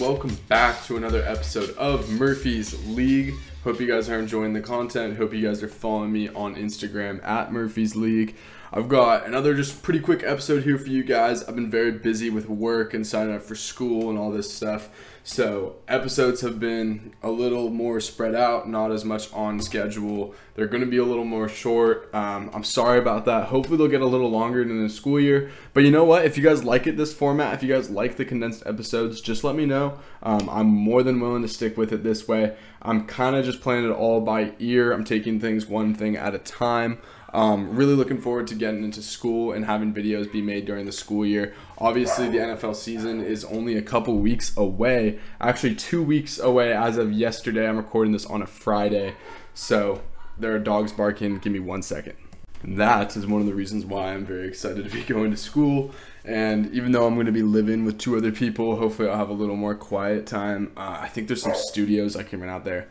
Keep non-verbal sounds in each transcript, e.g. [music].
welcome back to another episode of Murphy's League. Hope you guys are enjoying the content. Hope you guys are following me on Instagram at Murphy's League. I've got another just pretty quick episode here for you guys. I've been very busy with work and signing up for school and all this stuff. So, episodes have been a little more spread out, not as much on schedule. They're going to be a little more short. Um, I'm sorry about that. Hopefully, they'll get a little longer than the school year. But you know what? If you guys like it this format, if you guys like the condensed episodes, just let me know. Um, I'm more than willing to stick with it this way. I'm kind of just playing it all by ear. I'm taking things one thing at a time. Um, really looking forward to getting into school and having videos be made during the school year. Obviously, the NFL season is only a couple weeks away. Actually, two weeks away as of yesterday. I'm recording this on a Friday. So there are dogs barking. Give me one second. That is one of the reasons why I'm very excited to be [laughs] going to school. And even though I'm going to be living with two other people, hopefully I'll have a little more quiet time. Uh, I think there's some studios I can rent out there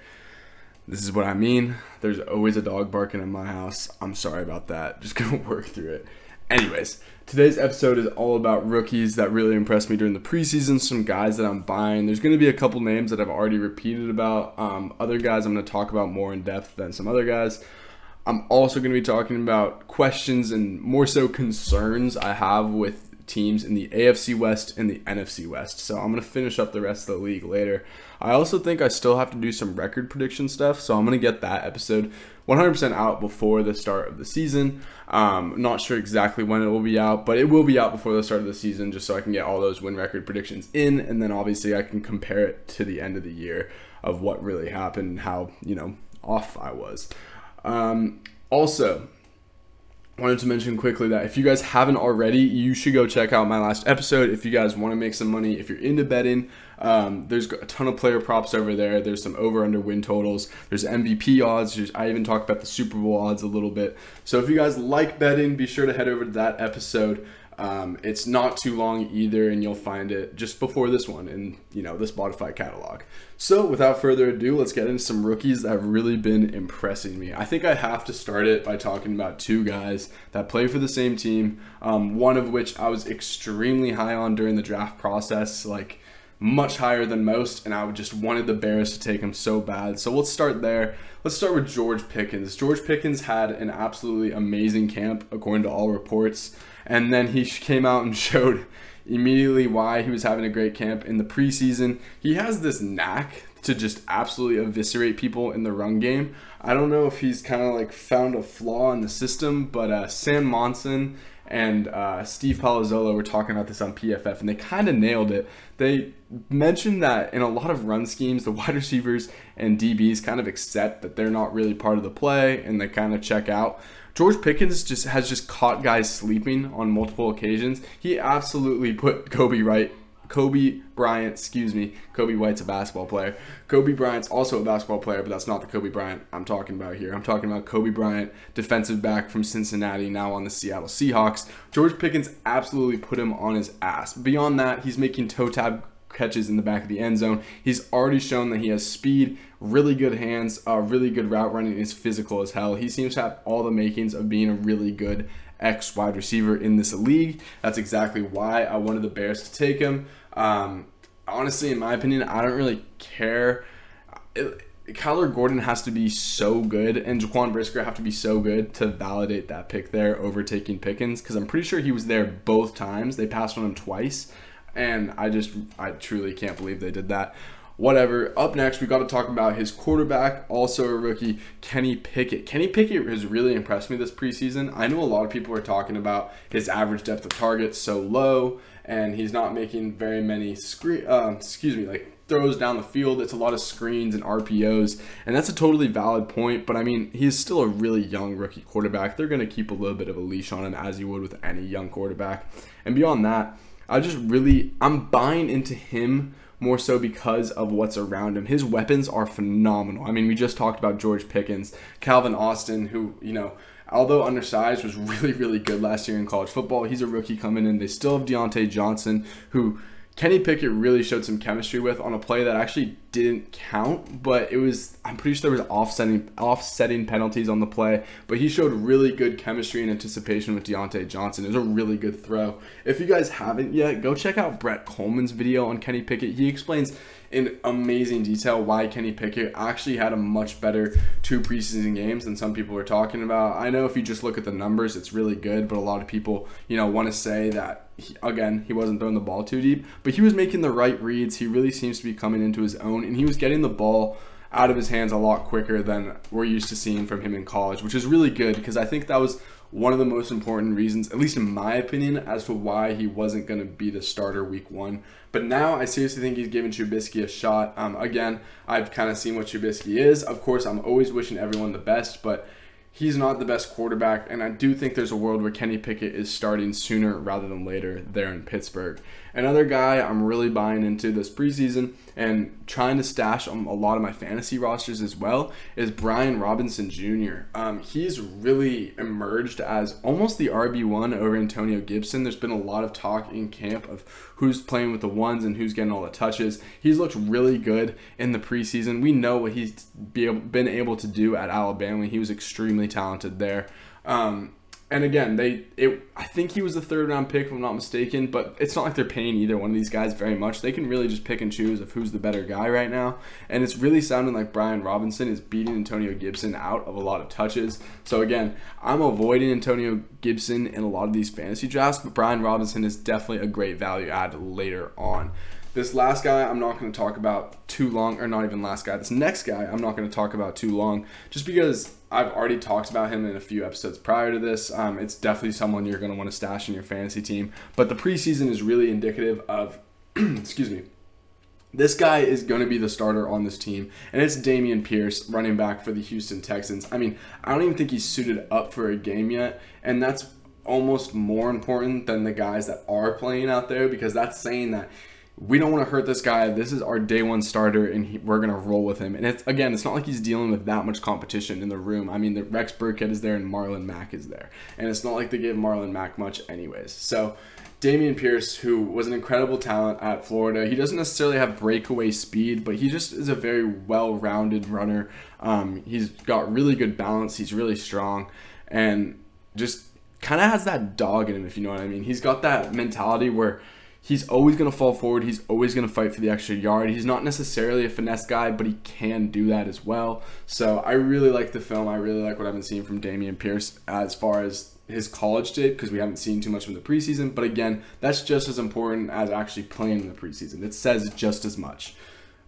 this is what I mean. There's always a dog barking in my house. I'm sorry about that. [laughs] Just gonna work through it. Anyways, today's episode is all about rookies that really impressed me during the preseason. Some guys that I'm buying. There's going to be a couple names that I've already repeated about. Um, other guys I'm going to talk about more in depth than some other guys. I'm also going to be talking about questions and more so concerns I have with teams in the AFC West and the NFC West. So I'm going to finish up the rest of the league later. I also think I still have to do some record prediction stuff, so I'm going to get that episode 100% out before the start of the season. Um, not sure exactly when it will be out, but it will be out before the start of the season just so I can get all those win record predictions in, and then obviously I can compare it to the end of the year of what really happened, and how, you know, off I was. Um, also, wanted to mention quickly that if you guys haven't already, you should go check out my last episode. If you guys want to make some money, if you're into betting, um, there's a ton of player props over there. There's some over under win totals. There's MVP odds. There's, I even talked about the Super Bowl odds a little bit. So if you guys like betting, be sure to head over to that episode. Um, it's not too long either, and you'll find it just before this one in you know the Spotify catalog. So without further ado, let's get into some rookies that have really been impressing me. I think I have to start it by talking about two guys that play for the same team. Um, one of which I was extremely high on during the draft process, like much higher than most, and I just wanted the Bears to take him so bad. So let's start there. Let's start with George Pickens. George Pickens had an absolutely amazing camp, according to all reports. And then he came out and [laughs] showed immediately why he was having a great camp in the preseason. He has this knack to just absolutely eviscerate people in the run game. I don't know if he's kind of like found a flaw in the system, but uh, Sam Monson and uh, Steve Palazzolo were talking about this on PFF, and they kind of nailed it. They mentioned that in a lot of run schemes, the [laughs] wide receivers and DBs kind of accept that they're not really part of the play, and they kind of check out. George Pickens just has just caught guys sleeping on multiple occasions. He absolutely put Kobe right Coby Bryant, excuse me, Coby White's a basketball player. Kobe Bryant's also a basketball player, but that's not the Kobe Bryant I'm talking about here. I'm talking about Coby Bryant, defensive back from Cincinnati, now on the Seattle Seahawks. George Pickens absolutely put him on his ass. Beyond that, he's making toe tap catches in the back of the end zone. He's already shown that he has speed, really good hands, uh, really good route running, is physical as hell. He seems to have all the makings of being a really good X wide receiver in this league. That's exactly why I wanted the Bears to take him. Um, honestly, in my opinion, I don't really care. It, Kyler Gordon has to be so good, and Jaquan Brisker have to be so good to validate that pick there, overtaking Pickens, because I'm pretty sure he was there both times. They passed on him twice and I just I truly can't believe they did that. Whatever. Up next, we got to talk about his quarterback, also a rookie, Kenny Pickett. Kenny Pickett has really impressed me this preseason. I know a lot of people are talking about his average depth of target so low, and he's not making very many screen. Uh, excuse me, like throws down the field. It's a lot of screens and RPOs, and that's a totally valid point. But I mean, he's still a really young rookie quarterback. They're going to keep a little bit of a leash on him, as you would with any young quarterback. And beyond that I just really I'm buying into him more so because of what's around him. His weapons are phenomenal. I mean, we just talked about George Pickens, Calvin Austin, who, you know, although undersized, was [laughs] really, really good last year in college football. He's a rookie coming in. They still have Diontae Johnson, who Kenny Pickett really showed some chemistry with on a play that actually didn't count, but it was I'm pretty sure there was offsetting offsetting penalties on the play, but he showed really good chemistry and anticipation with Diontae Johnson. It was a really good throw. If you guys haven't yet, go check out Brett Kollmann's video on Kenny Pickett. He explains in amazing detail why Kenny Pickett actually had a much better two preseason games than some people were talking about. I know if you just look at the numbers, it's really good, but a lot of people, you know, want to say that he, again, he wasn't throwing the ball too deep, but he was making the right reads. He really seems to be coming into his own, and he was getting the ball out of his hands a lot quicker than we're used to seeing from him in college, which is really good because I think that was one of the most important reasons, at least in my opinion, as to why he wasn't going to be the starter week one. But now I seriously think he's giving Trubisky a shot. Um, again, I've kind of seen what Trubisky is. Of course, I'm always wishing everyone the best, but he's not the best quarterback, and I do think there's a world where Kenny Pickett is starting sooner rather than later there in Pittsburgh. Another guy I'm really buying into this preseason and trying to stash on a lot of my fantasy rosters as well is Brian Robinson Jr. Um, he's really emerged as almost the RB1 over Antonio Gibson. There's been a lot of talk in camp of who's playing with the ones and who's getting all the touches. He's looked really good in the preseason. We know what he's be able, been able to do at Alabama. He was extremely talented there. Um, and again, they it I think he was a third round pick if I'm not mistaken, but it's not like they're paying either one of these guys very much. They can really just pick and choose of who's the better guy right now. And it's really sounding like Brian Robinson is beating Antonio Gibson out of a lot of touches. So again, I'm avoiding Antonio Gibson in a lot of these fantasy drafts, but Brian Robinson is definitely a great value add later on. This last guy, I'm not going to talk about too long, or not even last guy. This next guy, I'm not going to talk about too long, just because I've already talked about him in a few episodes prior to this. Um, it's definitely someone you're going to want to stash in your fantasy team. But the preseason is really indicative of, [clears throat] excuse me, this guy is going to be the starter on this team, and it's Dameon Pierce, running back for the Houston Texans. I mean, I don't even think he's suited up for a game yet, and that's almost more important than the guys that are playing out there because that's saying that we don't want to hurt this guy. This is our day one starter, and he, we're gonna roll with him. And it's again, it's not like he's dealing with that much competition in the room. I mean, the Rex Burkhead is there, and Marlon Mack is there, and it's not like they gave Marlon Mack much, anyways. So. Dameon Pierce, who was an incredible talent at Florida, he doesn't necessarily have breakaway speed, but he just is a very well-rounded runner. Um, he's got really good balance. He's really strong, and just kind of has that dog in him, if you know what I mean. He's got that mentality where he's always going to fall forward. He's always going to fight for the extra yard. He's not necessarily a finesse guy, but he can do that as well. So I really like the film. I really like what I've been seeing from Dameon Pierce as far as his college tape because we haven't seen too much from the preseason. But again, that's just as important as actually playing in the preseason. It says just as much.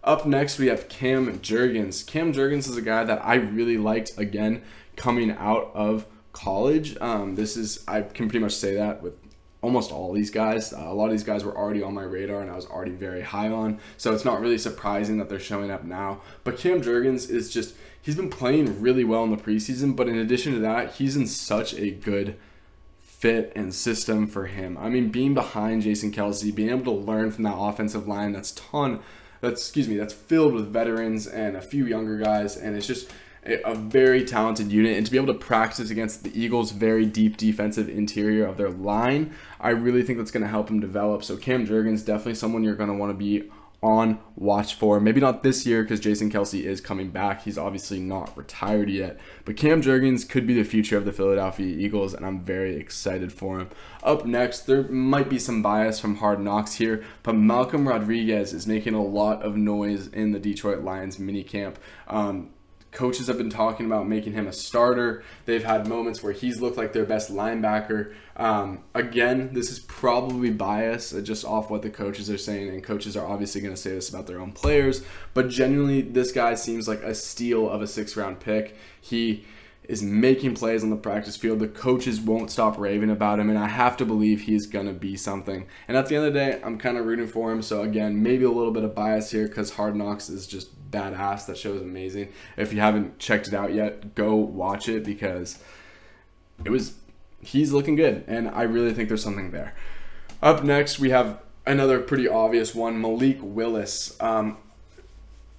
Up next, we have Cam Jurgens. Cam Jurgens is a guy that I really liked again coming out of college. Um, this is I can pretty much say that with almost all these guys. Uh, a lot of these guys were already on my radar and I was already very high on. So it's not really surprising that they're showing up now. But Cam Jurgens is just, he's been playing really well in the preseason. But in addition to that, he's in such a good fit and system for him. I mean, being behind Jason Kelce, being able to learn from that offensive line that's ton, that's, excuse me, that's filled with veterans and a few younger guys. And it's just, a very talented unit and to be able to practice against the Eagles' very deep defensive interior of their line, I really think that's going to help him develop. So Cam Jurgens definitely someone you're going to want to be on watch for. Maybe not this year because Jason Kelce is coming back. He's obviously not retired yet. But Cam Jurgens could be the future of the Philadelphia Eagles, and I'm very excited for him. Up next, there might be some bias from Hard Knocks here, but Malcolm Rodriguez is making a lot of noise in the Detroit Lions minicamp. Um, Coaches have been talking about making him a starter. They've had moments where he's looked like their best linebacker. Um, again, this is probably bias uh, just off what the coaches are saying, and coaches are obviously going to say this about their own players. But genuinely, this guy seems like a steal of a six round pick. He is making plays on the practice field. The coaches won't stop raving about him, and I have to believe he's going to be something. And at the end of the day, I'm kind of rooting for him. So, again, maybe a little bit of bias here because Hard Knocks is just badass. That show is amazing. If you haven't checked it out yet, go watch it because it was, he's looking good, and I really think there's something there. Up next, we have another pretty obvious one Malik Willis. Um,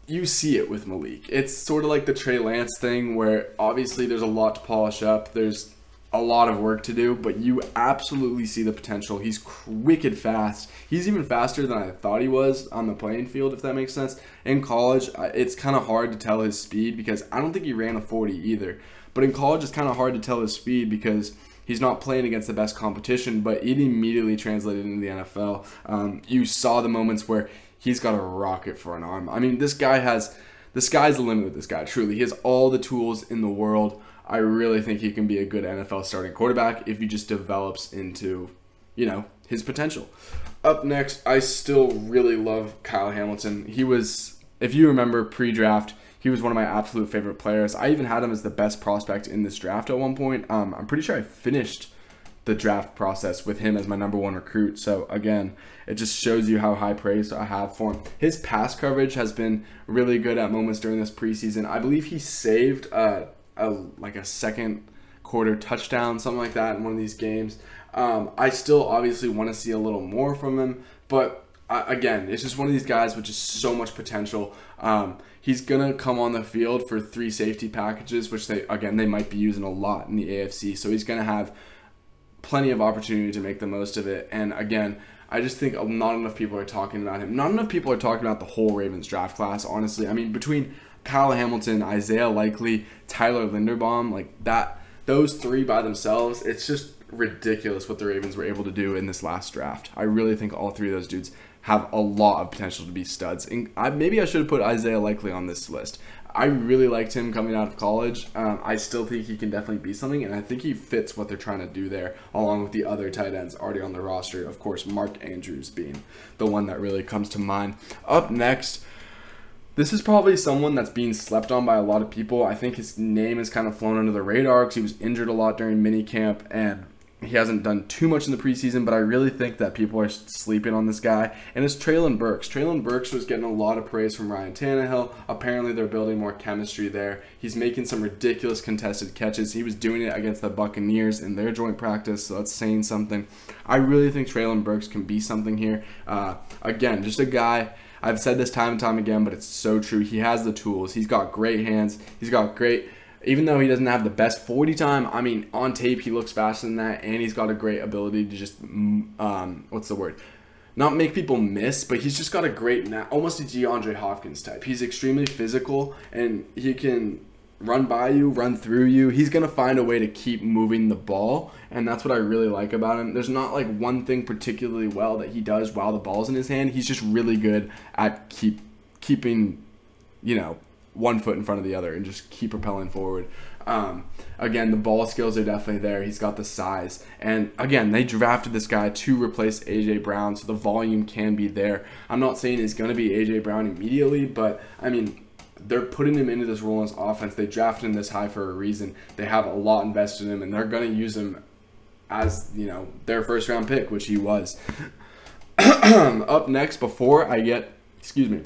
you see it with Malik. It's sort of like the Trey Lance thing where obviously there's a lot to polish up. There's a lot of work to do, but you absolutely see the potential. He's wicked fast. He's even faster than I thought he was on the playing field, if that makes sense. In college, it's kind of hard to tell his speed because I don't think he ran a 40 either. But in college, it's kind of hard to tell his speed because he's not playing against the best competition, but it immediately translated into the NFL. Um, you saw the moments where he's got a rocket for an arm. I mean, this guy has the sky's the limit with this guy. Truly, he has all the tools in the world. I really think he can be a good NFL starting quarterback if he just develops into, you know, his potential. Up next, I still really love Kyle Hamilton. He was, if you remember pre-draft, he was one of my absolute favorite players. I even had him as the best prospect in this draft at one point. Um, I'm pretty sure I finished the draft process with him as my number one recruit. So again, it just shows you how high praise I have for him. His pass coverage has been really good at moments during this preseason. I believe he saved uh, a like a second quarter touchdown, something like that, in one of these games. Um, I still obviously want to see a little more from him, but uh, again, it's just one of these guys with just so much potential. Um, he's gonna come on the field for three safety packages, which they again they might be using a lot in the AFC. So he's gonna have plenty of opportunity to make the most of it. And again, I just think not enough people are talking about him. Not enough people are talking about the whole Ravens draft class. Honestly, I mean between Kyle Hamilton, Isaiah Likely, Tyler Linderbaum, like that, those three by themselves, it's just ridiculous what the Ravens were able to do in this last draft. I really think all three of those dudes have a lot of potential to be studs. And I, maybe I should have put Isaiah Likely on this list. I really liked him coming out of college. Um, I still think he can definitely be something, and I think he fits what they're trying to do there, along with the other tight ends already on the roster. Of course, Mark Andrews being the one that really comes to mind. Up next, this is probably someone that's being slept on by a lot of people. I think his name has kind of flown under the radar because he was injured a lot during minicamp and he hasn't done too much in the preseason, but I really think that people are sleeping on this guy. And it's Treylon Burks. Treylon Burks was getting a lot of praise from Ryan Tannehill. Apparently, they're building more chemistry there. He's making some ridiculous contested catches. He was doing it against the Buccaneers in their joint practice, so that's saying something. I really think Treylon Burks can be something here. Uh, again, just a guy I've said this time and time again, but it's so true. He has the tools. He's got great hands. He's got great. Even though he doesn't have the best 40 time, I mean, on tape he looks faster than that, and he's got a great ability to just, mm, um, what's the word? Not make people miss, but he's just got a great, almost a DeAndre Hopkins type. He's extremely physical, and he can run by you, run through you. He's going to find a way to keep moving the ball, and that's what I really like about him. There's not like one thing particularly well that he does while the ball's in his hand. He's just really good at keep keeping, you know, one foot in front of the other and just keep propelling forward. Um, again, the ball skills are definitely there. He's got the size. And again, they drafted this guy to replace AJ Brown, so the volume can be there. I'm not saying he's going to be AJ Brown immediately, but I mean, they're putting him into this role in this offense. They drafted him this high for a reason. They have a lot invested in him, and they're going to use him as you know their first round pick, which he was. [clears throat] Up next, before I get, excuse me,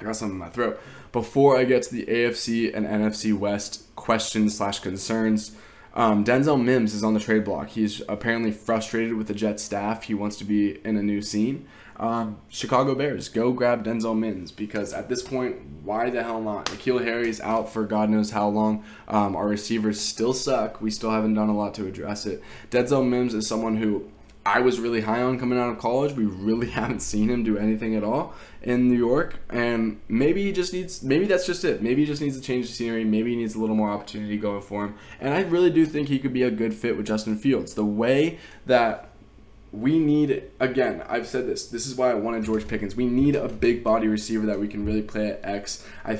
I got something in my throat. Before I get to the AFC and NFC West questions slash concerns, um, Denzel Mims is on the trade block. He's apparently frustrated with the Jets staff. He wants to be in a new scene. Um, Chicago Bears, go grab Denzel Mims because at this point, why the hell not? N'Keal Harry's out for God knows how long. Um, our receivers still suck. We still haven't done a lot to address it. Denzel Mims is someone who I was really high on coming out of college. We really [laughs] haven't seen him do anything at all in New York, and maybe he just needs. Maybe that's just it. Maybe he just needs to change the scenery. Maybe he needs a little more opportunity going for him. And I really do think he could be a good fit with Justin Fields. The way that we need again i've said this this is why i wanted george pickens. We need a big body receiver that we can really play at x. I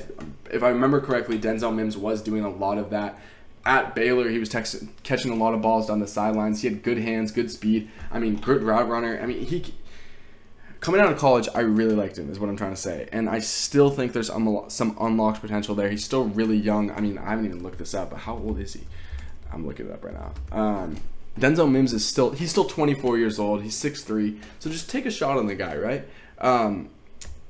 if i remember correctly denzel mims was doing a lot of that. At baylor he was catching a lot of balls down the sidelines. He had good hands good speed. I mean good route runner. I mean he coming out of college i really liked him is what i'm trying to say. And i still think there's some unlocked potential there. He's still really young. I mean i haven't even looked this up but how old is he? I'm looking it up right now. Um, Denzel Mims is still he's still 24 years old. He's 6'3". So just take a shot on the guy, right? Um,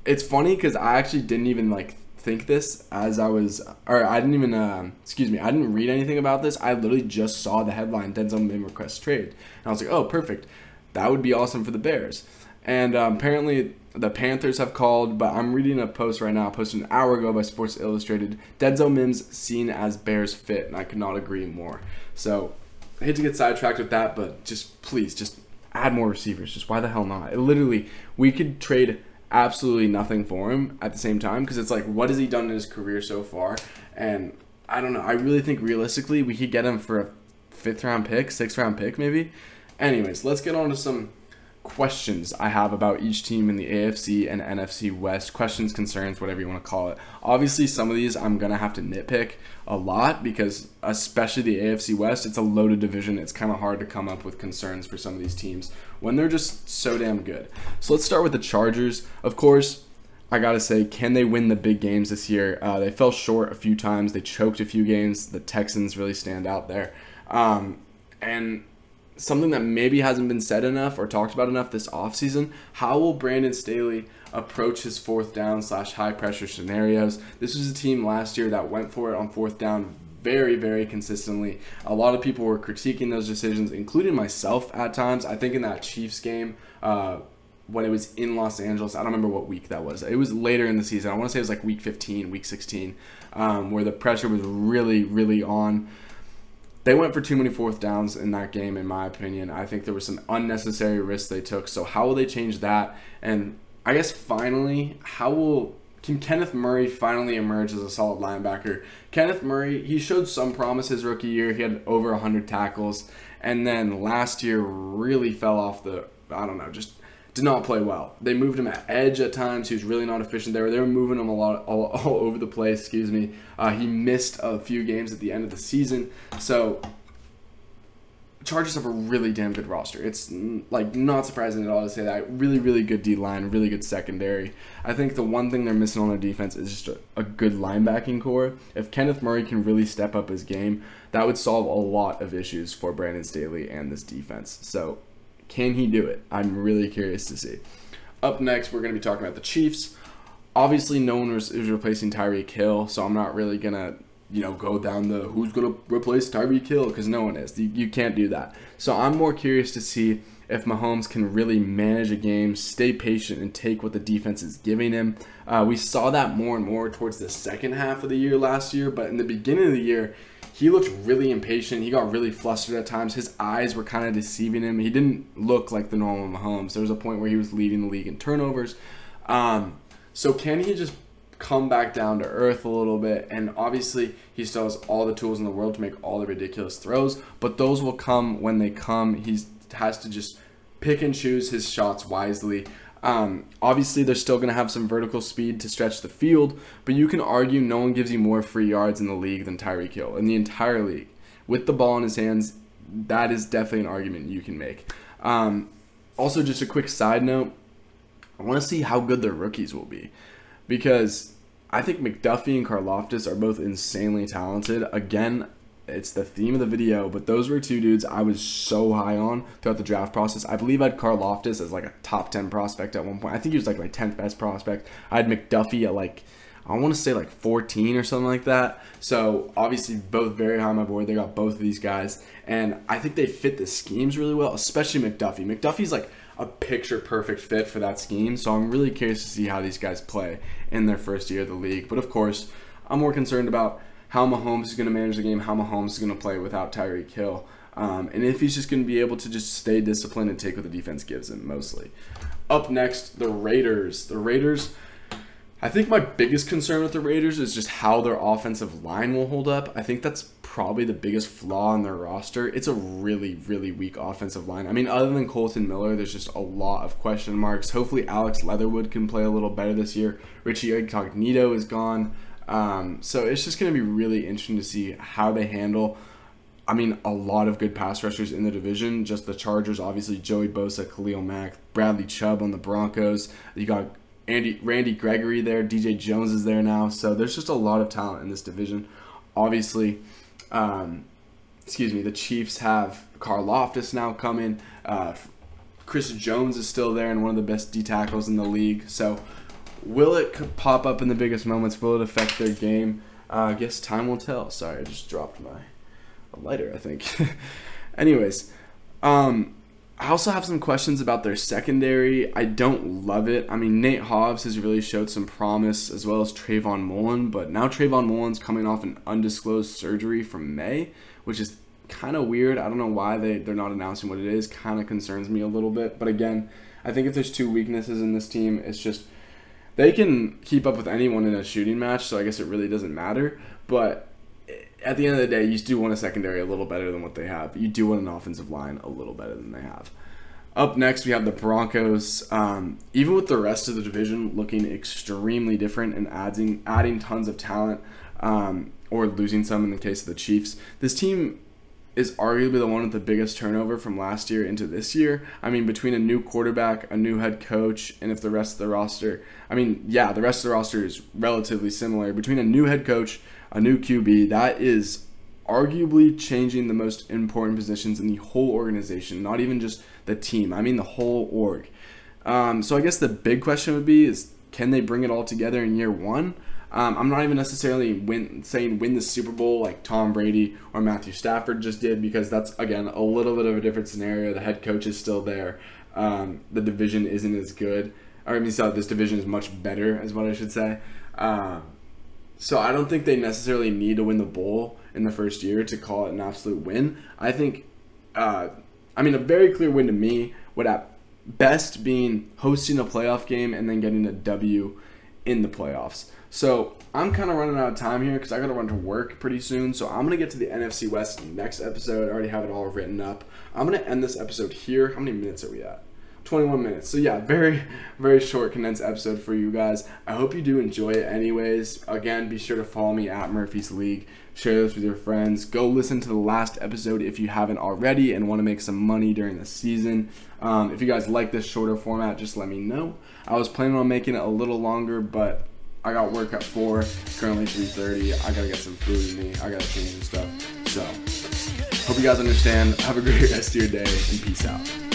it's funny because I actually didn't even like think this as I was, or I didn't even, uh, excuse me, I didn't read anything about this. I literally just saw the headline Denzel Mims request trade, and I was like, oh, perfect, that would be awesome for the Bears. And um, apparently the Panthers have called, but I'm reading a post right now, posted an hour ago by Sports Illustrated. Denzel Mims seen as Bears fit, and I could not agree more. So I hate to get sidetracked with that, but just please, just add more receivers. Just why the hell not? It literally, we could trade absolutely nothing for him at the same time because it's like, what has he done in his career so far? And I don't know. I really think realistically, we could get him for a fifth round pick, sixth round pick, maybe. Anyways, let's get on to some questions I have about each team in the AFC and NFC West. Questions, concerns, whatever you want to call it. Obviously, some of these I'm going to have to nitpick a lot because, especially the AFC West, it's a loaded division. It's kind of hard to come up with concerns for some of these teams when they're just so damn good. So let's start with the Chargers. Of course, I gotta say, can they win the big games this year? Uh, they fell short a few times. They choked a few games. The Texans really stand out there. Um, and something that maybe hasn't been said enough or talked about enough this offseason how will brandon staley approach his fourth down slash high pressure scenarios? This was a team last year that went for it on fourth down very very consistently. A lot of people were critiquing those decisions including myself at times. I think in that chiefs game uh, when it was in los angeles i don't remember what week that was. It was later in the season. I want to say it was like week 15 week 16 um, where the pressure was really really on they went for too many fourth downs in that game, in my opinion. I think there was some unnecessary risks they took. So how will they change that? And I guess finally, how will can Kenneth Murray finally emerge as a solid linebacker? Kenneth Murray, he showed some promise his rookie year. He had over 100 tackles, and then last year really fell off the I don't know, just did not play well. They moved him at edge at times. He was really not efficient there. They were moving him a lot, all, [laughs] all over the place. Excuse me. Uh, he missed a few games at the end of the season. So Chargers have a really damn good roster. It's like not surprising at all to say that. Really, really good D line, really good secondary. I think the one thing they're missing on their defense is just a, a, good linebacking core. If Kenneth Murray can really step up his game, that would solve a lot of issues for Brandon Staley and this defense. So can he do it? I'm really curious to see. Up next, we're going to be talking about the Chiefs. Obviously, no one is replacing Tyreek Hill, so I'm not really going to you know, go down the who's going to replace Tyreek Hill because no one is. You, you can't do that. So I'm more curious to see if Mahomes can really manage a game, stay patient, and take what the defense is giving him. Uh, we saw that more and more towards the second half of the year last year, but in the beginning of the year, he looked really impatient. He got really flustered at times. His eyes were kind of deceiving him. He didn't look like the normal Mahomes. There was a point where he was leading the league in turnovers. Um, so can he just come back down to earth a little bit? And obviously, he still has all the tools in the world to make all the ridiculous throws, but those will come when they come. He has to just pick and choose his shots wisely. Um, obviously, they're still going to have some vertical speed to stretch the field, but you can argue no one gives you more free yards in the league than Tyreek Hill in the entire league. With the ball in his hands, that is definitely an argument you can make. Um, also, just a quick side note I want to see how good their rookies will be because I think McDuffie and Karlaftis are both insanely talented. Again, it's the theme of the video, but those were two dudes I was so high on throughout the draft process. I believe I had Karlaftis as like a top 10 prospect at one point. I think he was like my 10th best prospect. I had McDuffie at like, I want to say like 14 or something like that. So obviously both very high on my board. They got both of these guys. And I think they fit the schemes really well, especially McDuffie. McDuffie's like a picture perfect fit for that scheme. So I'm really curious to see how these guys play in their first year of the league. But of course, I'm more concerned about how Mahomes is going to manage the game, how Mahomes is going to play without Tyreek Hill, um, and if he's just going to be able to just stay disciplined and take what the defense gives him mostly. Up next, the Raiders. The Raiders. I think my biggest concern with the Raiders is just how their offensive line will hold up. I think that's probably the biggest flaw in their roster. It's a really, really weak offensive line. I mean, other than Kolton Miller, there's just a lot of question marks. Hopefully, Alex Leatherwood can play a little better this year. Richie Incognito is gone. Um, so it's just going to be really interesting to see how they handle. I mean, a lot of good pass rushers in the division. Just the Chargers, obviously, Joey Bosa, Khalil Mack, Bradley Chubb on the Broncos. You got Andy Randy Gregory there. DJ Jones is there now. So there's just a lot of talent in this division. Obviously, um, excuse me, the Chiefs have Karlaftis now coming. Uh, Chris Jones is still there and one of the best D tackles in the league. So Will it pop up in the biggest moments? Will it affect their game? Uh, I guess time will tell. Sorry, I just dropped my lighter, I think. [laughs] Anyways, um, I also have some questions about their secondary. I don't love it. I mean, Nate Hobbs has really showed some promise, as well as Trayvon Mullen, but now Trayvon Mullen's coming off an undisclosed surgery from May, which is kind of weird. I don't know why they they're not announcing what it is. Kind of concerns me a little bit. But again, I think if there's two weaknesses in this team, it's just they can keep up with anyone in a shooting match. So I guess it really doesn't matter. But at the end of the day, you do want a secondary a little better than what they have. You do want an offensive line a little better than they have. Up next, we have the Broncos. Um, even with the rest of the division looking extremely different and adding adding tons of talent, um, or losing some in the case of the Chiefs, this team is arguably the one with the biggest turnover from last year into this year. I mean, between a new quarterback, a new head coach, and if the rest of the roster, I mean, yeah, the rest of the roster is relatively similar. Between a new head coach, a new QB, that is arguably changing the most important positions in the whole organization, not even just the team. I mean the whole org. Um, so I guess the big question would be is can they bring it all together in year one? Um, I'm not even necessarily win, saying win the Super Bowl like Tom Brady or Matthew Stafford just did because that's again a little bit of a different scenario. The head coach is still there. Um, the division isn't as good. Or I mean, so this division is much better, is what I should say. Uh, so I don't think they necessarily need to win the bowl in the first year to call it an absolute win. I think, uh, I mean, a very clear win to me would at best being hosting a playoff game and then getting a W in the playoffs. So I'm kind of running out of time here because I got to run to work pretty soon. So I'm gonna get to the NFC West next episode. I already have it all written up. I'm gonna end this episode here. How many minutes are we at? 21 minutes. So yeah, very very short condensed episode for you guys. I hope you do enjoy it anyways. Again, be sure to follow me at Murphy's League. Share this with your friends. Go listen to the last episode if you haven't already and want to make some money during the season. Um, if you guys like this shorter format, just let me know. I was planning on making it a little longer, but I got work at four. Currently three thirty. I gotta get some food in me. I gotta change and stuff. So hope you guys understand. Have a great rest of your day and peace out.